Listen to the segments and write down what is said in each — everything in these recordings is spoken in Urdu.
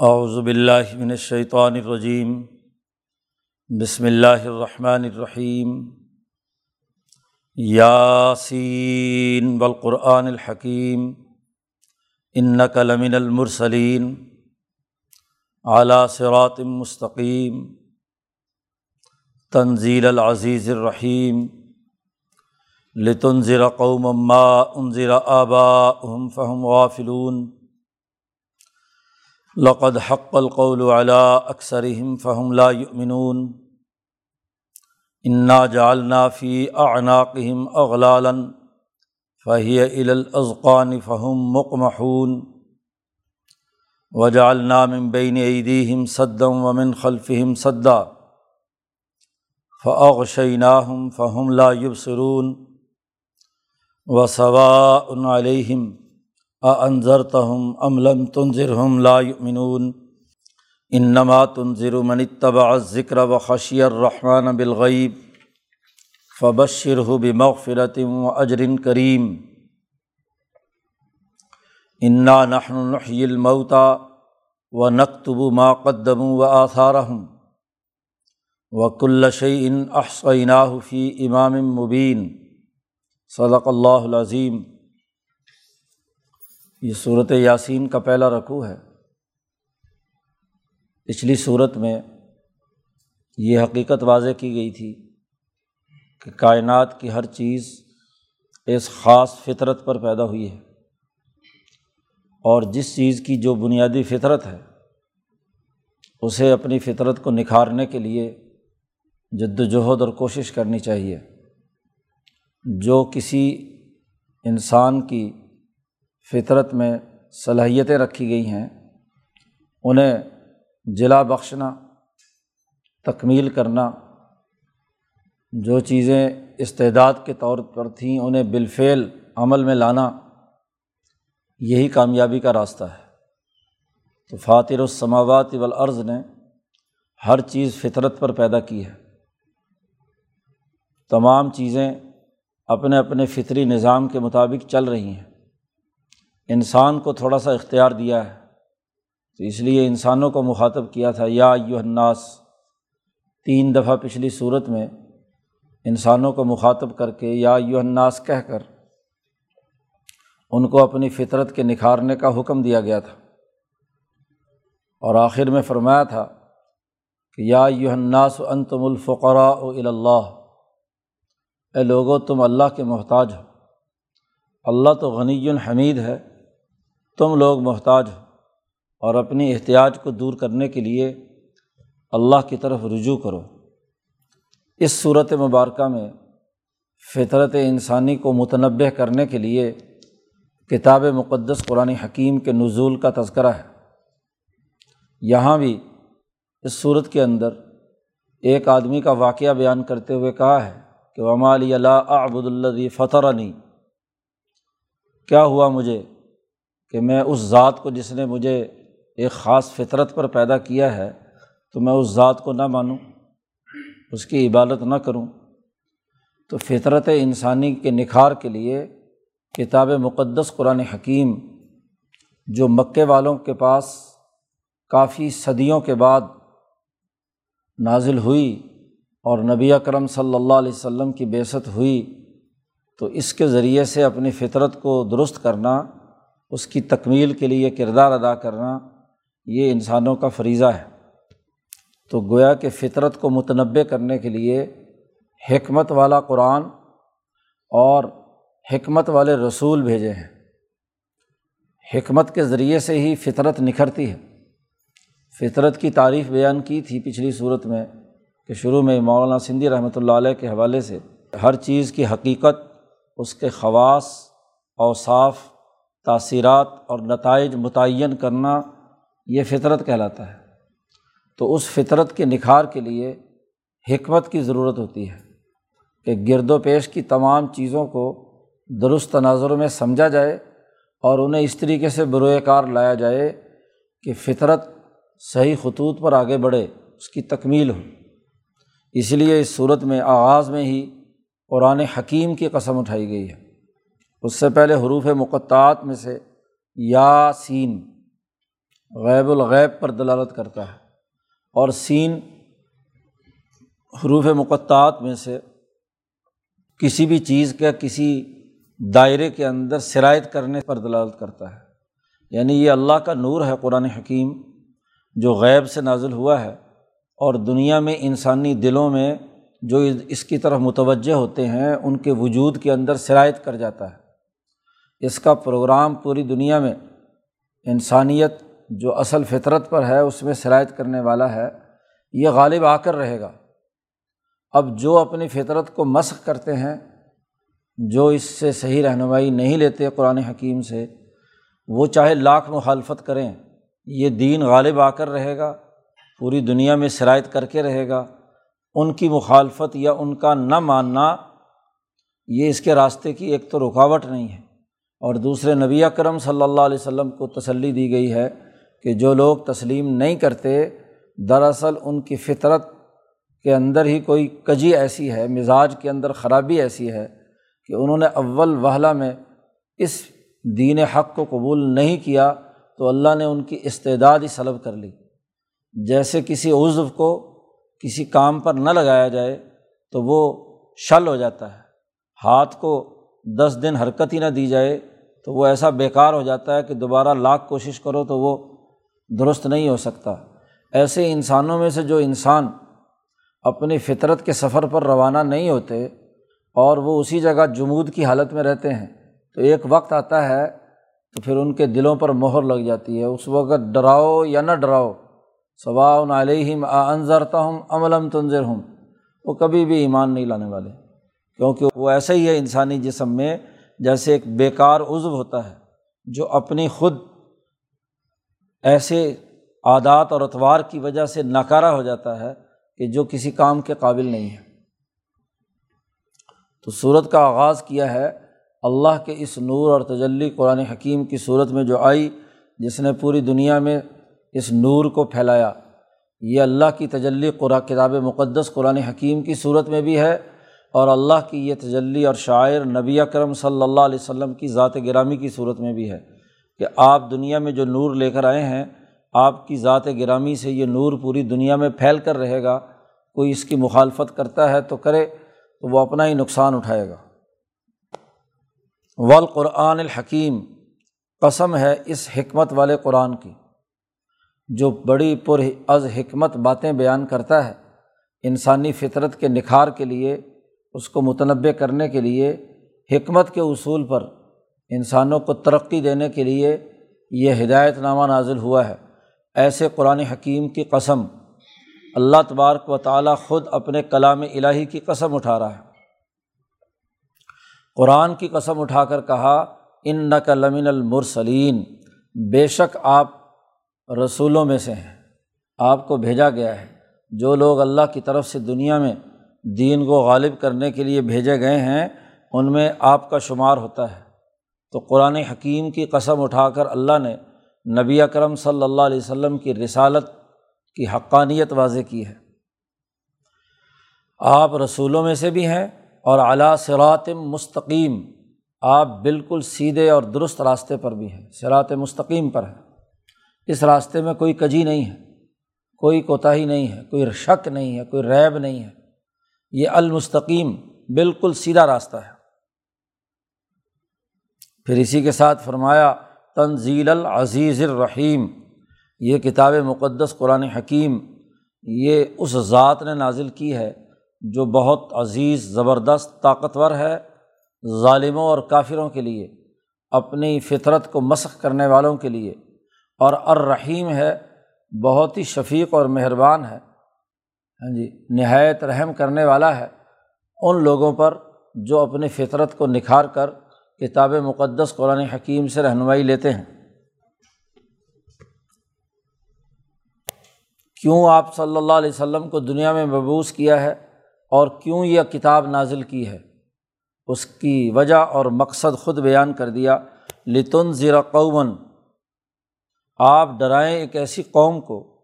اعوذ باللہ من الشیطان الرجیم، بسم اللہ الرحمن الرحیم، یاسین بالقرآن الحکیم، انک لمن المرسلین اعلیٰ صراط مستقیم، تنزیل العزیز الرحیم، لتنذر قوم ما انذر آباءهم فهم غافلون۔ لقد حق القول على اکثرهم فهم لا يؤمنون. انا جعلنا في اعناقهم اغلالا فهي الى الاذقان فهم مقمحون. وجعلنا من بين ايديهم سدا ومن خلفهم سدا فاغشيناهم فهم لا يبصرون. وسواء عليهم انضر تہم املم تنظر ہم لا منون انما تنظر من اتبع ذکر و خشی الرحمٰن بالغیب فبشر ہو بمغفرت و اجرن کریم انا نحن نحی الموتا و نقتب ما قدم و آثارہم و کل شعین فی امام مبین صدق اللہ العظیم یہ صورت یاسین کا پہلا رقوع ہے۔ پچھلی صورت میں یہ حقیقت واضح کی گئی تھی کہ کائنات کی ہر چیز اس خاص فطرت پر پیدا ہوئی ہے۔ اور جس چیز کی جو بنیادی فطرت ہے، اسے اپنی فطرت کو نکھارنے کے لیے جد وجہد اور کوشش کرنی چاہیے۔ جو کسی انسان کی فطرت میں صلاحیتیں رکھی گئی ہیں، انہیں جلا بخشنا، تکمیل کرنا، جو چیزیں استعداد کے طور پر تھیں انہیں بالفعل عمل میں لانا، یہی کامیابی کا راستہ ہے۔ تو فاتر السماوات والارض نے ہر چیز فطرت پر پیدا کی ہے۔ تمام چیزیں اپنے اپنے فطری نظام کے مطابق چل رہی ہیں۔ انسان کو تھوڑا سا اختیار دیا ہے۔ تو اس لیے انسانوں کو مخاطب کیا تھا، یا یو الناس، تین دفعہ پچھلی صورت میں انسانوں کو مخاطب کر کے یا یو الناس کہہ کر ان کو اپنی فطرت کے نکھارنے کا حکم دیا گیا تھا۔ اور آخر میں فرمایا تھا کہ یا یو الناس انتم الفقراء و اللہ۔ اے لوگو، تم اللہ کے محتاج ہو۔ اللہ تو غنی الحمید ہے۔ تم لوگ محتاج ہو اور اپنی احتیاط کو دور کرنے کے لیے اللہ کی طرف رجوع کرو۔ اس صورت مبارکہ میں فطرت انسانی کو متنوع کرنے کے لیے کتاب مقدس قرآن حکیم کے نزول کا تذکرہ ہے۔ یہاں بھی اس صورت کے اندر ایک آدمی کا واقعہ بیان کرتے ہوئے کہا ہے کہ ومالی اللہ آبد اللہ فتح کیا ہوا مجھے؟ کہ میں اس ذات کو جس نے مجھے ایک خاص فطرت پر پیدا کیا ہے، تو میں اس ذات کو نہ مانوں، اس کی عبادت نہ کروں۔ تو فطرت انسانی کے نکھار کے لیے کتاب مقدس قرآن حکیم، جو مکے والوں کے پاس کافی صدیوں کے بعد نازل ہوئی اور نبی اکرم صلی اللہ علیہ و سلم کی بیست ہوئی، تو اس کے ذریعے سے اپنی فطرت کو درست کرنا اس کی تکمیل کے لیے کردار ادا کرنا یہ انسانوں کا فریضہ ہے۔ تو گویا کہ فطرت کو متنوع کرنے کے لیے حکمت والا قرآن اور حکمت والے رسول بھیجے ہیں۔ حکمت کے ذریعے سے ہی فطرت نکھرتی ہے۔ فطرت کی تعریف بیان کی تھی پچھلی صورت میں کہ شروع میں مولانا سندھی رحمۃ اللہ علیہ کے حوالے سے ہر چیز کی حقیقت، اس کے خواص، اوصاف تاثیرات اور نتائج متعین کرنا یہ فطرت کہلاتا ہے۔ تو اس فطرت کے نکھار کے لیے حکمت کی ضرورت ہوتی ہے کہ گرد و پیش کی تمام چیزوں کو درست تناظر میں سمجھا جائے اور انہیں اس طریقے سے بروئے کار لایا جائے کہ فطرت صحیح خطوط پر آگے بڑھے، اس کی تکمیل ہو۔ اس لیے اس صورت میں آغاز میں ہی قرآن حکیم کی قسم اٹھائی گئی ہے۔ اس سے پہلے حروف مقطعات میں سے یا سین غیب الغیب پر دلالت کرتا ہے۔ اور سین حروف مقطعات میں سے کسی بھی چیز کا کسی دائرے کے اندر شرائط کرنے پر دلالت کرتا ہے۔ یعنی یہ اللہ کا نور ہے، قرآن حکیم جو غیب سے نازل ہوا ہے۔ اور دنیا میں انسانی دلوں میں جو اس کی طرف متوجہ ہوتے ہیں، ان کے وجود کے اندر شرائط کر جاتا ہے۔ اس کا پروگرام پوری دنیا میں انسانیت جو اصل فطرت پر ہے، اس میں شرائط کرنے والا ہے، یہ غالب آ کر رہے گا۔ اب جو اپنی فطرت کو مشق کرتے ہیں، جو اس سے صحیح رہنمائی نہیں لیتے قرآن حکیم سے، وہ چاہے لاکھ مخالفت کریں، یہ دین غالب آ کر رہے گا، پوری دنیا میں شرائط کر کے رہے گا۔ ان کی مخالفت یا ان کا نہ ماننا، یہ اس کے راستے کی ایک تو رکاوٹ نہیں ہے۔ اور دوسرے نبی کرم صلی اللہ علیہ وسلم کو تسلی دی گئی ہے کہ جو لوگ تسلیم نہیں کرتے، دراصل ان کی فطرت کے اندر ہی کوئی کجی ایسی ہے، مزاج کے اندر خرابی ایسی ہے کہ انہوں نے اول وحلہ میں اس دین حق کو قبول نہیں کیا تو اللہ نے ان کی استعداد ہی سلب کر لی۔ جیسے کسی عضو کو کسی کام پر نہ لگایا جائے تو وہ شل ہو جاتا ہے، ہاتھ کو دس دن حرکت ہی نہ دی جائے تو وہ ایسا بیکار ہو جاتا ہے کہ دوبارہ لاکھ کوشش کرو تو وہ درست نہیں ہو سکتا۔ ایسے انسانوں میں سے جو انسان اپنی فطرت کے سفر پر روانہ نہیں ہوتے اور وہ اسی جگہ جمود کی حالت میں رہتے ہیں، تو ایک وقت آتا ہے تو پھر ان کے دلوں پر مہر لگ جاتی ہے۔ اس وقت ڈراؤ یا نہ ڈراؤ صبا علیہم آ انضرتا ہوں عملم تنظر ہوں وہ کبھی بھی ایمان نہیں لانے والے۔ کیونکہ وہ ایسا ہی ہے انسانی جسم میں جیسے ایک بیکار عضو ہوتا ہے جو اپنی خود ایسے عادات اور اتوار کی وجہ سے ناکارہ ہو جاتا ہے کہ جو کسی کام کے قابل نہیں ہے۔ تو صورت کا آغاز کیا ہے اللہ کے اس نور اور تجلی قرآن حکیم کی صورت میں جو آئی، جس نے پوری دنیا میں اس نور کو پھیلایا۔ یہ اللہ کی تجلی قرآن، کتاب مقدس قرآن حکیم کی صورت میں بھی ہے۔ اور اللہ کی یہ تجلی اور شاعر نبی اکرم صلی اللہ علیہ وسلم کی ذات گرامی کی صورت میں بھی ہے کہ آپ دنیا میں جو نور لے کر آئے ہیں، آپ کی ذات گرامی سے یہ نور پوری دنیا میں پھیل کر رہے گا، کوئی اس کی مخالفت کرتا ہے تو کرے تو وہ اپنا ہی نقصان اٹھائے گا۔ والقرآن الحکیم قسم ہے اس حکمت والے قرآن کی، جو بڑی پر از حکمت باتیں بیان کرتا ہے انسانی فطرت کے نکھار کے لیے اس کو متنوع کرنے کے لیے، حکمت کے اصول پر انسانوں کو ترقی دینے کے لیے یہ ہدایت نامہ نازل ہوا ہے۔ ایسے قرآن حکیم کی قسم اللہ تبارک و تعالیٰ خود اپنے کلام الہی کی قسم اٹھا رہا ہے۔ قرآن کی قسم اٹھا کر کہا ان نقلمن المرسلین، بے شک آپ رسولوں میں سے ہیں، آپ کو بھیجا گیا ہے۔ جو لوگ اللہ کی طرف سے دنیا میں دین کو غالب کرنے کے لیے بھیجے گئے ہیں، ان میں آپ کا شمار ہوتا ہے۔ تو قرآن حکیم کی قسم اٹھا کر اللہ نے نبی اکرم صلی اللہ علیہ وسلم کی رسالت کی حقانیت واضح کی ہے۔ آپ رسولوں میں سے بھی ہیں اور اعلیٰ سرات مستقیم آپ بالکل سیدھے اور درست راستے پر بھی ہیں۔ سرات مستقیم پر ہیں۔ اس راستے میں کوئی کجی نہیں ہے، کوئی کوتاہی نہیں ہے، کوئی شک نہیں ہے، کوئی ریب نہیں ہے۔ یہ المستقیم بالکل سیدھا راستہ ہے۔ پھر اسی کے ساتھ فرمایا، تنزیل العزیز الرحیم، یہ کتاب مقدس قرآن حکیم، یہ اس ذات نے نازل کی ہے جو بہت عزیز، زبردست، طاقتور ہے ظالموں اور کافروں کے لیے، اپنی فطرت کو مسخ کرنے والوں کے لیے، اور الرحیم ہے، بہت ہی شفیق اور مہربان ہے۔ ہاں جی نہایت رحم کرنے والا ہے ان لوگوں پر جو اپنی فطرت کو نکھار کر کتاب مقدس قرآن حکیم سے رہنمائی لیتے ہیں۔ کیوں آپ صلی اللہ علیہ وسلم کو دنیا میں مبوس کیا ہے اور کیوں یہ کتاب نازل کی ہے؟ اس کی وجہ اور مقصد خود بیان کر دیا۔ لتن ذرا قومن آپ ڈرائیں ایک ایسی قوم کو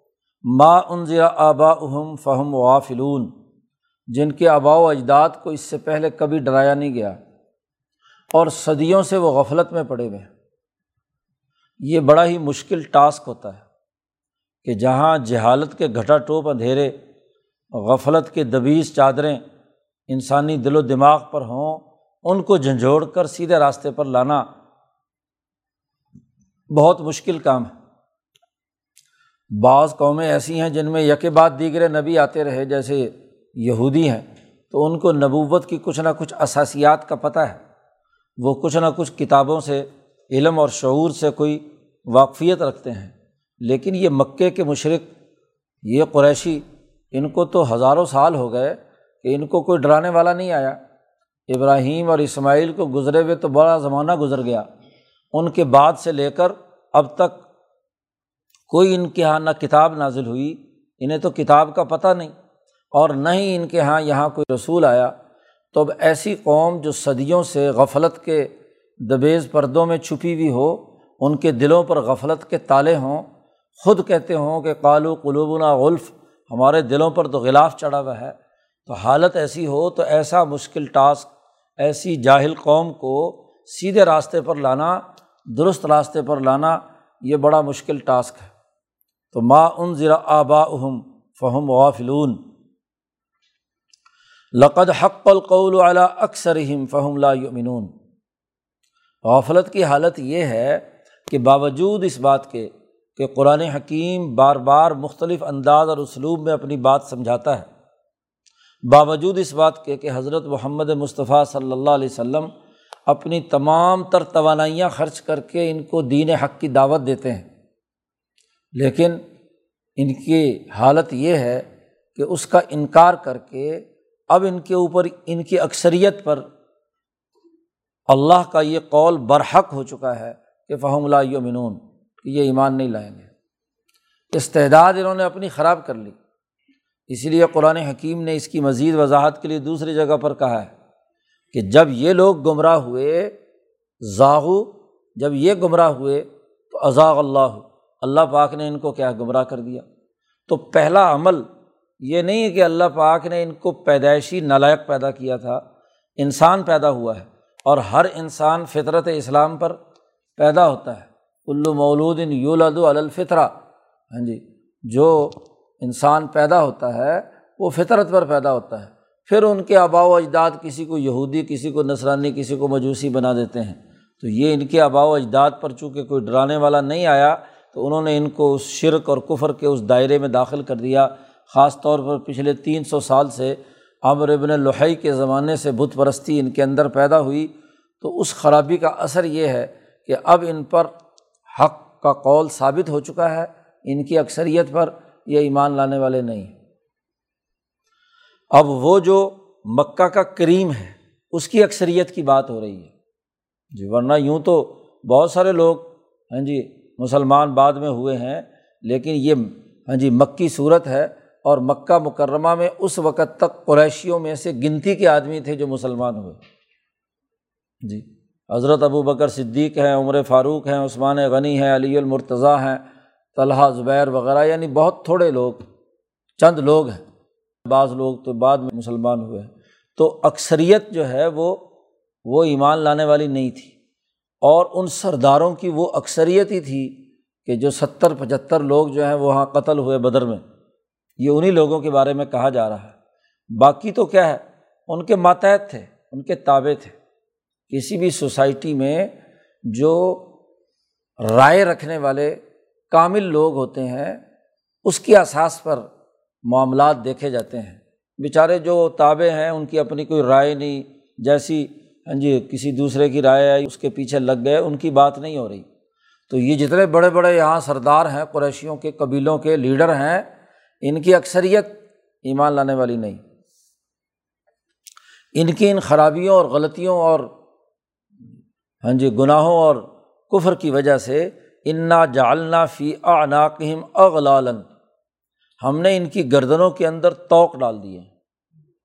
ما ان ذرا آبا اہم فہم وافلون جن کے آبا و اجداد کو اس سے پہلے کبھی ڈرایا نہیں گیا اور صدیوں سے وہ غفلت میں پڑے ہوئے ہیں۔ یہ بڑا ہی مشکل ٹاسک ہوتا ہے کہ جہاں جہالت کے گھٹا ٹوپ اندھیرے، غفلت کے دبیز چادریں انسانی دل و دماغ پر ہوں، ان کو جھنجھوڑ کر سیدھے راستے پر لانا بہت مشکل کام ہے۔ بعض قومیں ایسی ہیں جن میں یک بعد دیگر نبی آتے رہے جیسے یہودی ہیں، تو ان کو نبوت کی کچھ نہ کچھ اثاسیات کا پتہ ہے۔ وہ کچھ نہ کچھ کتابوں سے، علم اور شعور سے کوئی واقفیت رکھتے ہیں۔ لیکن یہ مکے کے مشرق، یہ قریشی، ان کو تو ہزاروں سال ہو گئے کہ ان کو کوئی ڈرانے والا نہیں آیا۔ ابراہیم اور اسماعیل کو گزرے ہوئے تو بڑا زمانہ گزر گیا۔ ان کے بعد سے لے کر اب تک کوئی ان کے یہاں نہ کتاب نازل ہوئی، انہیں تو کتاب کا پتہ نہیں۔ اور نہ ہی ان کے یہاں یہاں کوئی رسول آیا۔ تو اب ایسی قوم جو صدیوں سے غفلت کے دبیز پردوں میں چھپی ہوئی ہو، ان کے دلوں پر غفلت کے تالے ہوں، خود کہتے ہوں کہ قالو قلوبنا غلف، ہمارے دلوں پر تو غلاف چڑھا ہوا ہے۔ تو حالت ایسی ہو، تو ایسا مشکل ٹاسک، ایسی جاہل قوم کو سیدھے راستے پر لانا، درست راستے پر لانا، یہ بڑا مشکل ٹاسک ہے۔ تو ما ان ذرا آبا اہم فہم غافلون۔ لقد حق القول علی اکثر فہم لا یؤمنون۔ غفلت کی حالت یہ ہے کہ باوجود اس بات کے کہ قرآن حکیم بار بار مختلف انداز اور اسلوب میں اپنی بات سمجھاتا ہے، باوجود اس بات کے کہ حضرت محمد مصطفیٰ صلی اللہ علیہ وسلم اپنی تمام تر توانائیاں خرچ کر کے ان کو دین حق کی دعوت دیتے ہیں۔ لیکن ان کی حالت یہ ہے کہ اس کا انکار کر کے اب ان کے اوپر ان کی اکثریت پر اللہ کا یہ قول برحق ہو چکا ہے کہ فہم اللہ یومنون کہ یہ ایمان نہیں لائیں گے۔ استعداد انہوں نے اپنی خراب کر لی۔ اسی لیے قرآن حکیم نے اس کی مزید وضاحت کے لیے دوسری جگہ پر کہا ہے کہ جب یہ لوگ گمراہ ہوئے ذاغو جب یہ گمراہ ہوئے، تو ازاغ اللہ۔ اللہ پاک نے ان کو کیا گمراہ کر دیا؟ تو پہلا عمل یہ نہیں ہے کہ اللہ پاک نے ان کو پیدائشی نالائق پیدا کیا تھا، انسان پیدا ہوا ہے اور ہر انسان فطرت اسلام پر پیدا ہوتا ہے۔ کلو مولود یولاد الفطرہ۔ ہاں جی جو انسان پیدا ہوتا ہے، وہ فطرت پر پیدا ہوتا ہے۔ پھر ان کے آبا و اجداد کسی کو یہودی، کسی کو نسرانی کسی کو مجوسی بنا دیتے ہیں۔ تو یہ ان کے آبا و اجداد پر چونکہ کوئی ڈرانے والا نہیں آیا تو انہوں نے ان کو اس شرک اور کفر کے اس دائرے میں داخل کر دیا، خاص طور پر پچھلے تین سو سال سے عمر ابن لوہئی کے زمانے سے بت پرستی ان کے اندر پیدا ہوئی۔ تو اس خرابی کا اثر یہ ہے کہ اب ان پر حق کا قول ثابت ہو چکا ہے، ان کی اکثریت پر یہ ایمان لانے والے نہیں۔ اب وہ جو مکہ کا کریم ہے، اس کی اکثریت کی بات ہو رہی ہے۔ جی ورنہ یوں تو بہت سارے لوگ ہاں جی مسلمان بعد میں ہوئے ہیں، لیکن یہ ہاں جی مکی صورت ہے اور مکہ مکرمہ میں اس وقت تک قریشیوں میں سے گنتی کے آدمی تھے جو مسلمان ہوئے۔ جی حضرت ابو بکر صدیق ہیں، عمر فاروق ہیں، عثمان غنی ہیں، علی المرتضیٰ ہیں، طلحہ زبیر وغیرہ یعنی بہت تھوڑے لوگ، چند لوگ ہیں۔ بعض لوگ تو بعد میں مسلمان ہوئے ہیں۔ تو اکثریت جو ہے وہ وہ ایمان لانے والی نہیں تھی۔ اور ان سرداروں کی وہ اکثریت ہی تھی کہ جو ستر پچہتر لوگ جو ہیں وہاں قتل ہوئے بدر میں۔ یہ انہیں لوگوں کے بارے میں کہا جا رہا ہے۔ باقی تو کیا ہے؟ ان کے ماتحت تھے، ان کے تابے تھے۔ کسی بھی سوسائٹی میں جو رائے رکھنے والے کامل لوگ ہوتے ہیں، اس کی اساس پر معاملات دیکھے جاتے ہیں۔ بیچارے جو تابے ہیں، ان کی اپنی کوئی رائے نہیں، جیسی ہاں جی کسی دوسرے کی رائے آئی، اس کے پیچھے لگ گئے، ان کی بات نہیں ہو رہی۔ تو یہ جتنے بڑے بڑے یہاں سردار ہیں، قریشیوں کے قبیلوں کے لیڈر ہیں، ان کی اکثریت ایمان لانے والی نہیں۔ ان کی ان خرابیوں اور غلطیوں اور ہاں جی گناہوں اور کفر کی وجہ سے انا جالنا فی عناقم اغلالن ہم نے ان کی گردنوں کے اندر توق ڈال دیے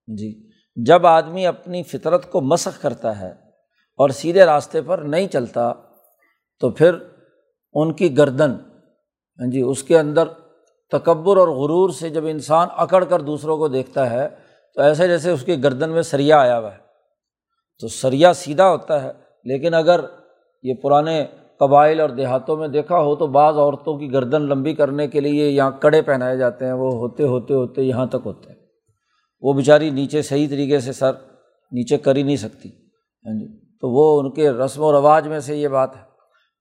جی۔ جب آدمی اپنی فطرت کو مسخ کرتا ہے اور سیدھے راستے پر نہیں چلتا، تو پھر ان کی گردن ہاں جی اس کے اندر تکبر اور غرور سے جب انسان اکڑ کر دوسروں کو دیکھتا ہے، تو ایسے جیسے اس کی گردن میں سریا آیا ہوا ہے۔ تو سریا سیدھا ہوتا ہے، لیکن اگر یہ پرانے قبائل اور دیہاتوں میں دیکھا ہو، تو بعض عورتوں کی گردن لمبی کرنے کے لیے یہاں کڑے پہنائے جاتے ہیں، وہ ہوتے ہوتے ہوتے یہاں تک ہوتے ہیں۔ وہ بیچاری نیچے صحیح طریقے سے سر نیچے کر ہی نہیں سکتی۔ ہاں جی۔ تو وہ ان کے رسم و رواج میں سے یہ بات ہے۔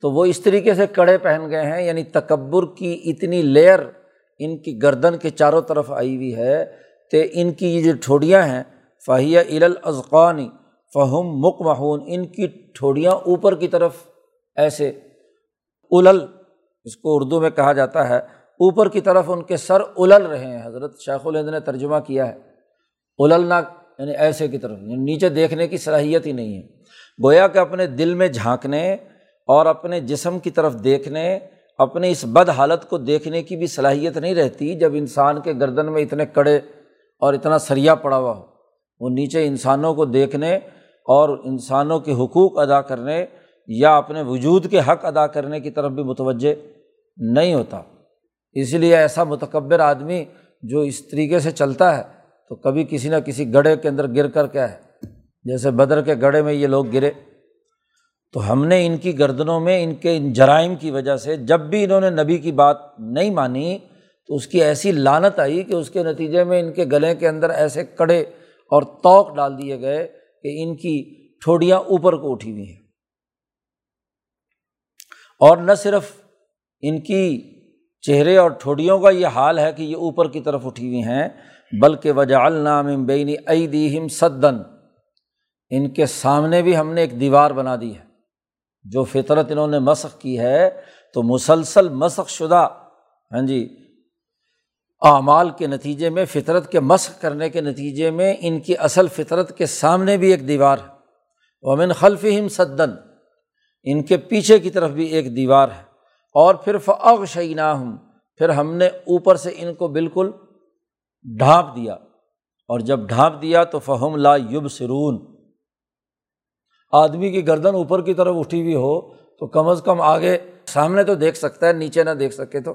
تو وہ اس طریقے سے کڑے پہن گئے ہیں یعنی تکبر کی اتنی لیئر ان کی گردن کے چاروں طرف آئی ہوئی ہے کہ ان کی یہ جو ٹھوڑیاں ہیں فاہیہ الازقانی فہم مکمہون ان کی ٹھوڑیاں اوپر کی طرف ایسے الل، اس کو اردو میں کہا جاتا ہے، اوپر کی طرف ان کے سر الل رہے ہیں۔ حضرت شیخ الہند نے ترجمہ کیا ہے۔ اللنا یعنی ایسے کی طرف یعنی نیچے دیکھنے کی صلاحیت ہی نہیں ہے۔ گویا کہ اپنے دل میں جھانکنے اور اپنے جسم کی طرف دیکھنے، اپنی اس بد حالت کو دیکھنے کی بھی صلاحیت نہیں رہتی جب انسان کے گردن میں اتنے کڑے اور اتنا سریا پڑا ہوا ہو۔ وہ نیچے انسانوں کو دیکھنے اور انسانوں کے حقوق ادا کرنے یا اپنے وجود کے حق ادا کرنے کی طرف بھی متوجہ نہیں ہوتا۔ اس لیے ایسا متکبر آدمی جو اس طریقے سے چلتا ہے تو کبھی کسی نہ کسی گڑھے کے اندر گر کر کیا ہے؟ جیسے بدر کے گڑھے میں یہ لوگ گرے۔ تو ہم نے ان کی گردنوں میں ان کے ان جرائم کی وجہ سے جب بھی انہوں نے نبی کی بات نہیں مانی، تو اس کی ایسی لانت آئی کہ اس کے نتیجے میں ان کے گلے کے اندر ایسے کڑے اور توق ڈال دیے گئے کہ ان کی ٹھوڑیاں اوپر کو اٹھی ہوئی ہیں۔ اور نہ صرف ان کی چہرے اور ٹھوڑیوں کا یہ حال ہے کہ یہ اوپر کی طرف اٹھی ہوئی ہیں بلکہ وجہ النام بینی دیم سدن ان کے سامنے بھی ہم نے ایک دیوار بنا دی ہے۔ جو فطرت انہوں نے مسق کی ہے، تو مسلسل مسق شدہ ہاں جی اعمال کے نتیجے میں، فطرت کے مسق کرنے کے نتیجے میں ان کی اصل فطرت کے سامنے بھی ایک دیوار ہے۔ ومن خلف ہم سدن ان کے پیچھے کی طرف بھی ایک دیوار ہے۔ اور پھر فعغ شعینہ ہوں پھر ہم نے اوپر سے ان کو بالکل ڈھانپ دیا۔ اور جب ڈھانپ دیا تو فہم لا یوب سرون آدمی کی گردن اوپر کی طرف اٹھی ہوئی ہو تو کم از کم آگے سامنے تو دیکھ سکتا ہے، نیچے نہ دیکھ سکے تو۔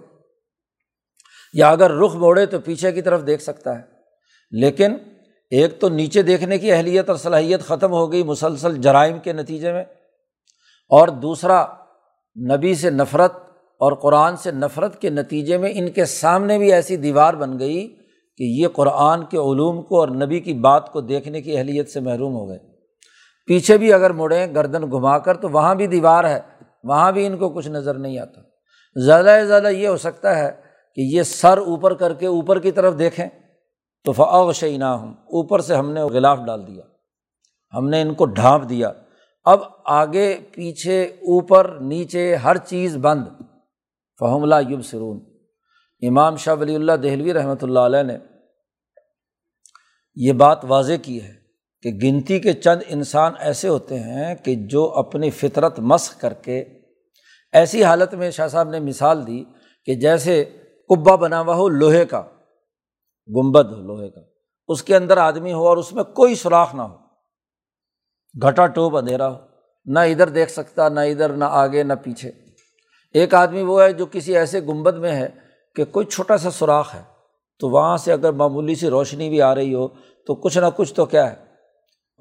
یا اگر رخ موڑے تو پیچھے کی طرف دیکھ سکتا ہے۔ لیکن ایک تو نیچے دیکھنے کی اہلیت اور صلاحیت ختم ہو گئی مسلسل جرائم کے نتیجے میں۔ اور دوسرا، نبی سے نفرت اور قرآن سے نفرت کے نتیجے میں ان کے سامنے بھی ایسی دیوار بن گئی کہ یہ قرآن کے علوم کو اور نبی کی بات کو دیکھنے کی اہلیت سے محروم ہو گئے۔ پیچھے بھی اگر مڑیں گردن گھما کر تو وہاں بھی دیوار ہے، وہاں بھی ان کو کچھ نظر نہیں آتا۔ زیادہ سے زیادہ یہ ہو سکتا ہے کہ یہ سر اوپر کر کے اوپر کی طرف دیکھیں۔ تو فعغ شعینہ ہوں اوپر سے ہم نے غلاف ڈال دیا۔ ہم نے ان کو ڈھانپ دیا۔ اب آگے پیچھے، اوپر، نیچے، ہر چیز بند۔ فہم اللہ یوب سرون امام شاہ ولی اللہ دہلوی رحمۃ اللہ علیہ نے یہ بات واضح کی ہے کہ گنتی کے چند انسان ایسے ہوتے ہیں کہ جو اپنی فطرت مسق کر کے ایسی حالت میں شاہ صاحب نے مثال دی کہ جیسے کبا بنا ہوا ہو لوہے کا، گنبد ہو لوہے کا، اس کے اندر آدمی ہو اور اس میں کوئی سوراخ نہ ہو، گھٹا ٹوپ اندھیرا ہو، نہ ادھر دیکھ سکتا، نہ ادھر، نہ آگے، نہ پیچھے۔ ایک آدمی وہ ہے جو کسی ایسے گنبد میں ہے کہ کوئی چھوٹا سا سوراخ ہے، تو وہاں سے اگر معمولی سی روشنی بھی آ رہی ہو، تو کچھ نہ کچھ تو کیا ہے،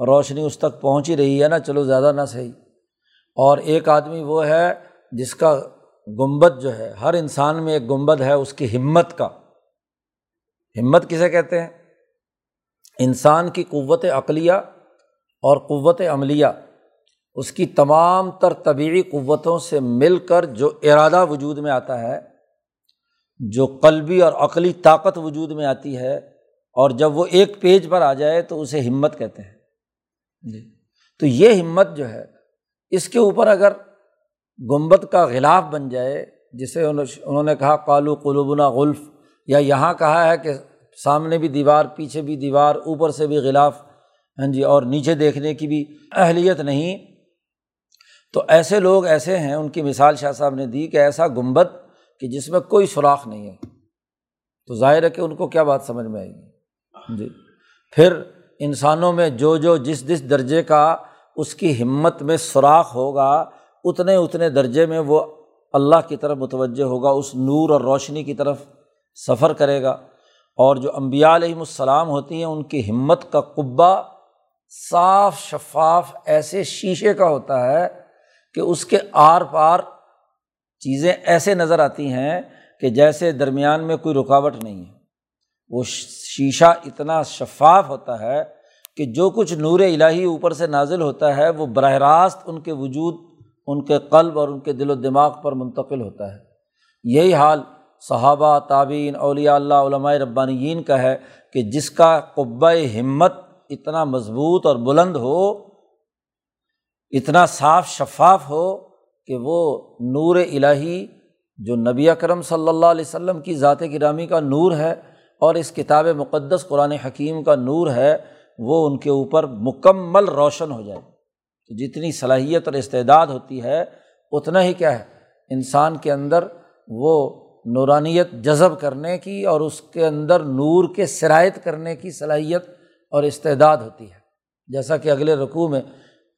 روشنی اس تک پہنچ ہی رہی ہے نا، چلو زیادہ نہ صحیح۔ اور ایک آدمی وہ ہے جس کا گنبد جو ہے، ہر انسان میں ایک گنبد ہے، اس کی ہمت کا۔ ہمت کسے کہتے ہیں؟ انسان کی قوت عقلیہ اور قوت عملیہ۔ اس کی تمام تر طبعی قوتوں سے مل کر جو ارادہ وجود میں آتا ہے جو قلبی اور عقلی طاقت وجود میں آتی ہے اور جب وہ ایک پیج پر آ جائے تو اسے ہمت کہتے ہیں۔ جی۔ تو یہ ہمت جو ہے، اس کے اوپر اگر گنبد کا غلاف بن جائے، جسے انہوں نے کہا کالو قلوبنا غلف، یا یہاں کہا ہے کہ سامنے بھی دیوار، پیچھے بھی دیوار، اوپر سے بھی غلاف ہاں جی اور نیچے دیکھنے کی بھی اہلیت نہیں، تو ایسے لوگ ایسے ہیں، ان کی مثال شاہ صاحب نے دی کہ ایسا گنبد کہ جس میں کوئی سوراخ نہیں ہے۔ تو ظاہر ہے کہ ان کو کیا بات سمجھ میں آئے گی؟ جی۔ پھر انسانوں میں جو جو جس جس درجے کا اس کی ہمت میں سوراخ ہوگا، اتنے اتنے درجے میں وہ اللہ کی طرف متوجہ ہوگا، اس نور اور روشنی کی طرف سفر کرے گا۔ اور جو امبیا علیہم السلام ہوتی ہیں، ان کی ہمت کا قبا صاف شفاف ایسے شیشے کا ہوتا ہے کہ اس کے آر پار چیزیں ایسے نظر آتی ہیں کہ جیسے درمیان میں کوئی رکاوٹ نہیں ہے۔ وہ شیشہ اتنا شفاف ہوتا ہے کہ جو کچھ نور الہی اوپر سے نازل ہوتا ہے، وہ براہ راست ان کے وجود، ان کے قلب اور ان کے دل و دماغ پر منتقل ہوتا ہے۔ یہی حال صحابہ تعبین اولیاء اللہ، علماء ربانیین کا ہے کہ جس کا قبۂ ہمت اتنا مضبوط اور بلند ہو، اتنا صاف شفاف ہو کہ وہ نور الہی جو نبی اکرم صلی اللہ علیہ وسلم کی ذات گرامی کا نور ہے اور اس کتاب مقدس قرآن حکیم کا نور ہے، وہ ان کے اوپر مکمل روشن ہو جائے۔ تو جتنی صلاحیت اور استعداد ہوتی ہے، اتنا ہی کیا ہے، انسان کے اندر وہ نورانیت جذب کرنے کی اور اس کے اندر نور کے شرائط کرنے کی صلاحیت اور استعداد ہوتی ہے۔ جیسا کہ اگلے رقوع میں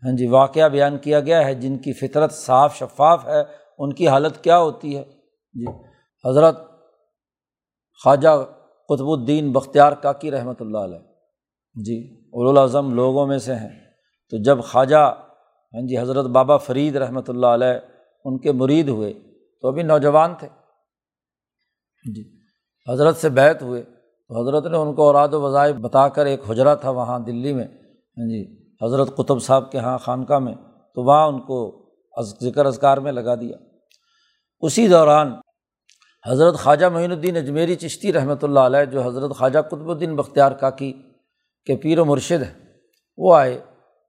ہاں جی واقعہ بیان کیا گیا ہے، جن کی فطرت صاف شفاف ہے، ان کی حالت کیا ہوتی ہے؟ جی حضرت خواجہ قطب الدین بختیار کاکی رحمۃ اللہ علیہ۔ جی الاظم لوگوں میں سے ہیں۔ تو جب خواجہ ہاں جی حضرت بابا فرید رحمۃ اللہ علیہ ان کے مرید ہوئے، تو ابھی نوجوان تھے۔ جی حضرت سے بیت ہوئے۔ تو حضرت نے ان کو اوراد و وظائف بتا کر ایک حجرہ تھا وہاں دلی میں۔ ہاں جی حضرت قطب صاحب کے یہاں خانقاہ میں تو وہاں ان کو ذکر اذکار میں لگا دیا۔ اسی دوران حضرت خواجہ معین الدین اجمیری چشتی رحمۃ اللہ علیہ، جو حضرت خواجہ قطب الدین بختیار کاکی کے پیر و مرشد ہیں، وہ آئے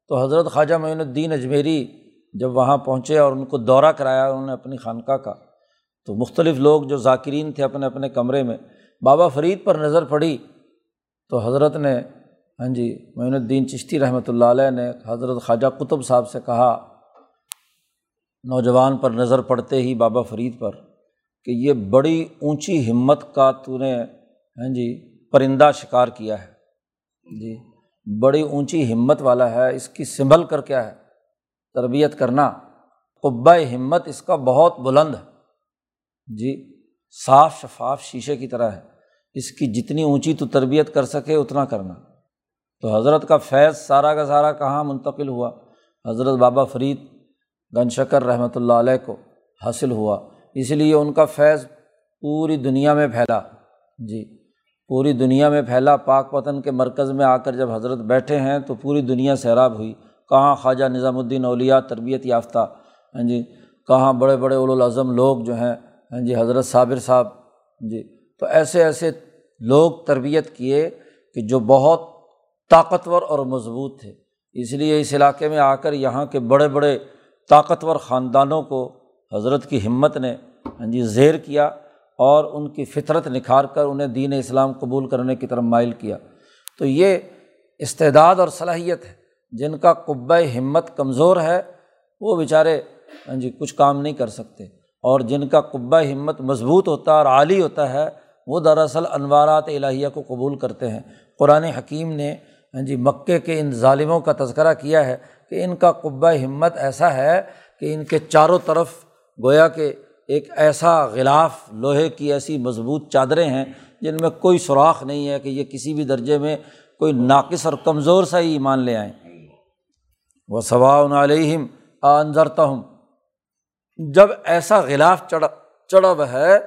تو حضرت خواجہ معین الدین اجمیری جب وہاں پہنچے اور ان کو دورہ کرایا انہوں نے اپنی خانقاہ کا، تو مختلف لوگ جو ذاکرین تھے اپنے اپنے کمرے میں، بابا فرید پر نظر پڑی تو حضرت نے ہاں جی معین الدین چشتی رحمۃ اللہ علیہ نے حضرت خواجہ قطب صاحب سے کہا، نوجوان پر نظر پڑتے ہی بابا فرید پر کہ یہ بڑی اونچی ہمت کا تو نے ہاں جی پرندہ شکار کیا ہے۔ جی بڑی اونچی ہمت والا ہے، اس کی سنبھل کر کیا ہے؟ تربیت کرنا۔ قبۂ ہمت اس کا بہت بلند ہے۔ جی صاف شفاف شیشے کی طرح ہے۔ اس کی جتنی اونچی تو تربیت کر سکے، اتنا کرنا۔ تو حضرت کا فیض سارا کا سارا کہاں منتقل ہوا؟ حضرت بابا فرید گن شکر رحمۃ اللہ علیہ کو حاصل ہوا۔ اس لیے ان کا فیض پوری دنیا میں پھیلا۔ جی پوری دنیا میں پھیلا۔ پاک پتن کے مرکز میں آ کر جب حضرت بیٹھے ہیں تو پوری دنیا سیراب ہوئی۔ کہاں خواجہ نظام الدین اولیا تربیت یافتہ؟ ہاں جی کہاں بڑے بڑے الاظم لوگ جو ہیں؟ ہاں جی حضرت صابر صاحب۔ جی تو ایسے ایسے لوگ تربیت کیے کہ جو بہت طاقتور اور مضبوط تھے۔ اس لیے اس علاقے میں آ کر یہاں کے بڑے بڑے طاقتور خاندانوں کو حضرت کی ہمت نے ہاں جی زیر کیا اور ان کی فطرت نکھار کر انہیں دین اسلام قبول کرنے کی طرف مائل کیا۔ تو یہ استعداد اور صلاحیت ہے۔ جن کا قبۂ ہمت کمزور ہے، وہ بیچارے ہاں جی کچھ کام نہیں کر سکتے۔ اور جن کا قبۂ ہمت مضبوط ہوتا ہے اور عالی ہوتا ہے، وہ دراصل انوارات الہیہ کو قبول کرتے ہیں۔ قرآن حکیم نے ہاں جی مکے کے ان ظالموں کا تذکرہ کیا ہے کہ ان کا قبہ ہمت ایسا ہے کہ ان کے چاروں طرف گویا کہ ایک ایسا غلاف، لوہے کی ایسی مضبوط چادریں ہیں جن میں کوئی سوراخ نہیں ہے کہ یہ کسی بھی درجے میں کوئی ناقص اور کمزور سا ہی ایمان لے آئیں۔ وہ صبا علیہم آنظرتا ہوں جب ایسا غلاف چڑھا چڑھا ہے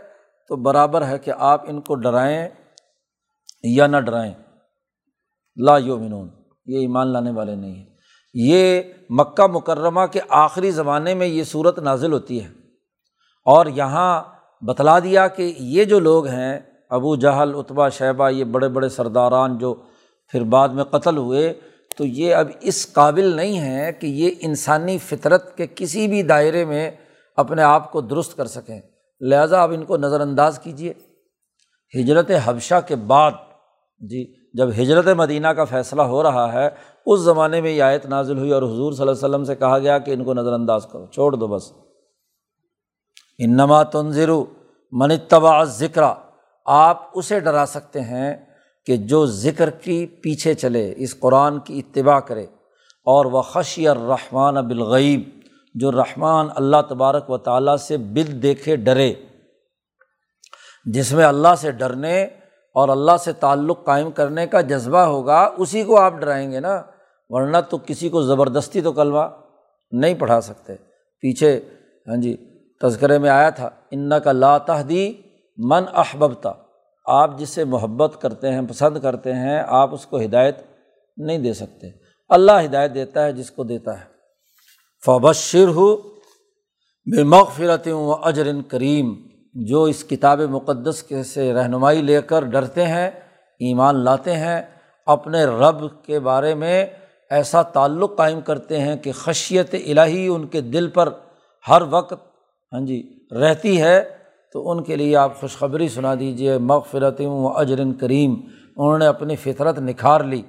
تو برابر ہے کہ آپ ان کو ڈرائیں یا نہ ڈرائیں۔ لا یومنون یہ ایمان لانے والے نہیں ہیں۔ یہ مکہ مکرمہ کے آخری زمانے میں یہ صورت نازل ہوتی ہے۔ اور یہاں بتلا دیا کہ یہ جو لوگ ہیں، ابو جہل اتبا شیبہ، یہ بڑے بڑے سرداران جو پھر بعد میں قتل ہوئے، تو یہ اب اس قابل نہیں ہیں کہ یہ انسانی فطرت کے کسی بھی دائرے میں اپنے آپ کو درست کر سکیں۔ لہٰذا اب ان کو نظر انداز کیجیے ہجرت حبشہ کے بعد جی جب ہجرت مدینہ کا فیصلہ ہو رہا ہے، اس زمانے میں یہ آیت نازل ہوئی اور حضور صلی اللہ علیہ وسلم سے کہا گیا کہ ان کو نظر انداز کرو، چھوڑ دو بس۔ انما تنظر منتبا ذکر آپ اسے ڈرا سکتے ہیں کہ جو ذکر کی پیچھے چلے، اس قرآن کی اتباع کرے۔ اور وہ خشی الرحمٰن بالغیب، جو رحمان اللہ تبارک و تعالیٰ سے بل دیکھے ڈرے۔ جس میں اللہ سے ڈرنے اور اللہ سے تعلق قائم کرنے کا جذبہ ہوگا، اسی کو آپ ڈرائیں گے نا۔ ورنہ تو کسی کو زبردستی تو کلمہ نہیں پڑھا سکتے۔ پیچھے ہاں جی تذکرے میں آیا تھا ان کا لا تحدی من احببتا۔ آپ جس سے محبت کرتے ہیں، پسند کرتے ہیں، آپ اس کو ہدایت نہیں دے سکتے۔ اللہ ہدایت دیتا ہے جس کو دیتا ہے۔ فبشر ہو بے مغفرت و اجر کریم۔ جو اس کتاب مقدس کے سے رہنمائی لے کر ڈرتے ہیں، ایمان لاتے ہیں، اپنے رب کے بارے میں ایسا تعلق قائم کرتے ہیں کہ خشیت الہی ان کے دل پر ہر وقت ہاں جی رہتی ہے، تو ان کے لیے آپ خوشخبری سنا دیجیے مغفرت و اجرن کریم۔ انہوں نے اپنی فطرت نکھار لی،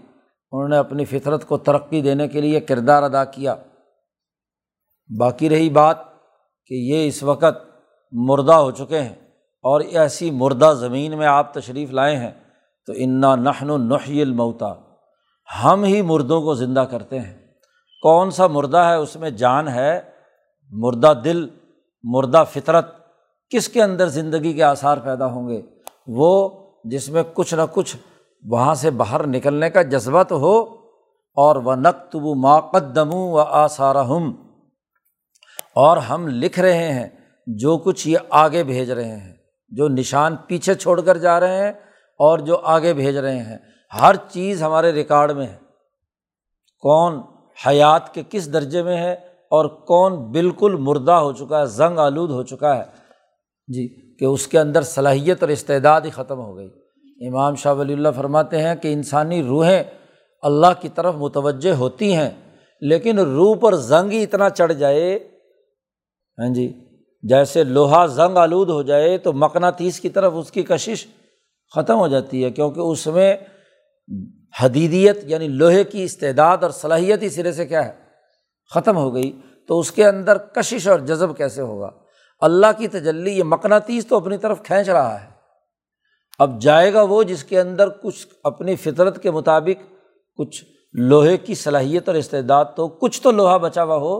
انہوں نے اپنی فطرت کو ترقی دینے کے لیے کردار ادا کیا۔ باقی رہی بات کہ یہ اس وقت مردہ ہو چکے ہیں اور ایسی مردہ زمین میں آپ تشریف لائے ہیں تو انا نحن و نحی الموتا ہم ہی مردوں کو زندہ کرتے ہیں۔ کون سا مردہ ہے؟ اس میں جان ہے۔ مردہ دل، مردہ فطرت۔ کس کے اندر زندگی کے آثار پیدا ہوں گے؟ وہ جس میں کچھ نہ کچھ وہاں سے باہر نکلنے کا جذبہ تو ہو اور وہ نقط و ماقدم و آثار ہم اور ہم لکھ رہے ہیں جو کچھ یہ آگے بھیج رہے ہیں، جو نشان پیچھے چھوڑ کر جا رہے ہیں اور جو آگے بھیج رہے ہیں، ہر چیز ہمارے ریکارڈ میں ہے۔ کون حیات کے کس درجے میں ہے اور کون بالکل مردہ ہو چکا ہے، زنگ آلود ہو چکا ہے۔ جی کہ اس کے اندر صلاحیت اور استعداد ہی ختم ہو گئی۔ امام شاہ ولی اللہ فرماتے ہیں کہ انسانی روحیں اللہ کی طرف متوجہ ہوتی ہیں، لیکن روح پر زنگ ہی اتنا چڑھ جائے۔ ہاں جی جیسے لوہا زنگ آلود ہو جائے تو مقناطیس کی طرف اس کی کشش ختم ہو جاتی ہے، کیونکہ اس میں حدیدیت یعنی لوہے کی استعداد اور صلاحیت ہی سرے سے کیا ہے؟ ختم ہو گئی۔ تو اس کے اندر کشش اور جذب کیسے ہوگا؟ اللہ کی تجلی، یہ مقناطیس تو اپنی طرف کھینچ رہا ہے۔ اب جائے گا وہ جس کے اندر کچھ اپنی فطرت کے مطابق کچھ لوہے کی صلاحیت اور استعداد تو کچھ تو لوہا بچا ہوا ہو،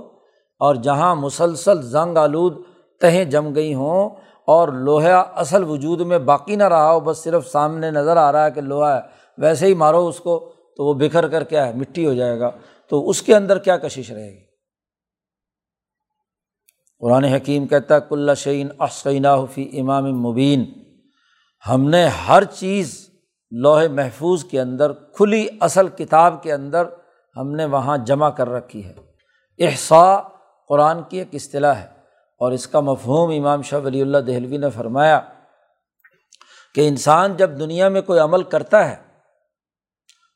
اور جہاں مسلسل زنگ آلود تہیں جم گئی ہوں اور لوہا اصل وجود میں باقی نہ رہا ہو، بس صرف سامنے نظر آ رہا ہے کہ لوہا ہے۔ ویسے ہی مارو اس کو تو وہ بکھر کر کیا ہے، مٹی ہو جائے گا۔ تو اس کے اندر کیا کشش رہے گی؟ قرآن حکیم کہتا ہے کلّا شعین اشعینہ فی امام مبین۔ ہم نے ہر چیز لوہے محفوظ کے اندر، کھلی اصل کتاب کے اندر ہم نے وہاں جمع کر رکھی ہے۔ احسا قرآن کی ایک اصطلاح ہے۔ اور اس کا مفہوم امام شاہ ولی اللہ دہلوی نے فرمایا کہ انسان جب دنیا میں کوئی عمل کرتا ہے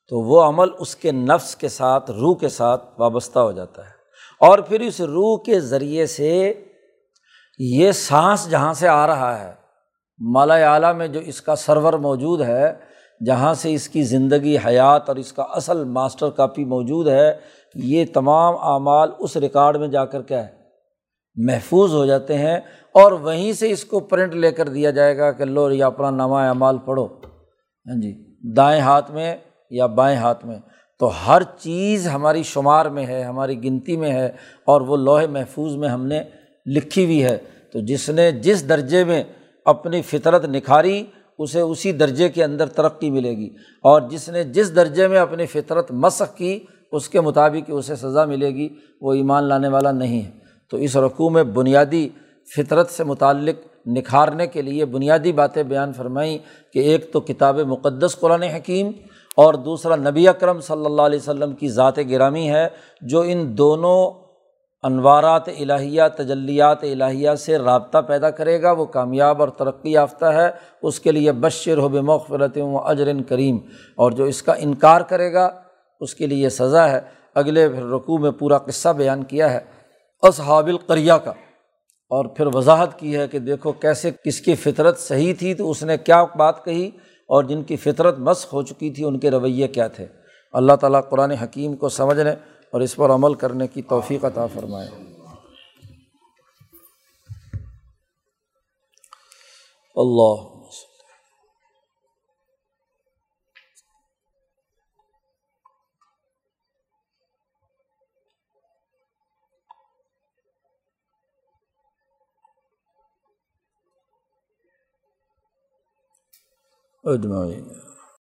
تو وہ عمل اس کے نفس کے ساتھ، روح کے ساتھ وابستہ ہو جاتا ہے۔ اور پھر اس روح کے ذریعے سے یہ سانس جہاں سے آ رہا ہے، مالا اعلیٰ میں جو اس کا سرور موجود ہے، جہاں سے اس کی زندگی، حیات اور اس کا اصل ماسٹر کاپی موجود ہے، یہ تمام اعمال اس ریکارڈ میں جا کر کیا ہے؟ محفوظ ہو جاتے ہیں اور وہیں سے اس کو پرنٹ لے کر دیا جائے گا کہ لو یہ اپنا نامہ اعمال پڑھو۔ ہاں جی دائیں ہاتھ میں یا بائیں ہاتھ میں۔ تو ہر چیز ہماری شمار میں ہے، ہماری گنتی میں ہے اور وہ لوہے محفوظ میں ہم نے لکھی ہوئی ہے۔ تو جس نے جس درجے میں اپنی فطرت نکھاری، اسے اسی درجے کے اندر ترقی ملے گی۔ اور جس نے جس درجے میں اپنی فطرت مسق کی، اس کے مطابق اسے سزا ملے گی۔ وہ ایمان لانے والا نہیں ہے۔ تو اس رقوع میں بنیادی فطرت سے متعلق نکھارنے کے لیے بنیادی باتیں بیان فرمائیں کہ ایک تو کتاب مقدس قرآن حکیم اور دوسرا نبی اکرم صلی اللہ علیہ وسلم کی ذات گرامی ہے جو ان دونوں انوارات الہیہ، تجلیات الہیہ سے رابطہ پیدا کرے گا، وہ کامیاب اور ترقی یافتہ ہے، اس کے لیے بشر ہو بے و اجر کریم اور جو اس کا انکار کرے گا، اس کے لیے سزا ہے۔ اگلے رقوع میں پورا قصہ بیان کیا ہے۔ اصحاب القریہ کا۔ اور پھر وضاحت کی ہے کہ دیکھو کیسے کس کی فطرت صحیح تھی تو اس نے کیا بات کہی اور جن کی فطرت مسق ہو چکی تھی ان کے رویے کیا تھے۔ اللہ تعالیٰ قرآن حکیم کو سمجھنے اور اس پر عمل کرنے کی توفیق عطا فرمائے۔ اللہ اجمعین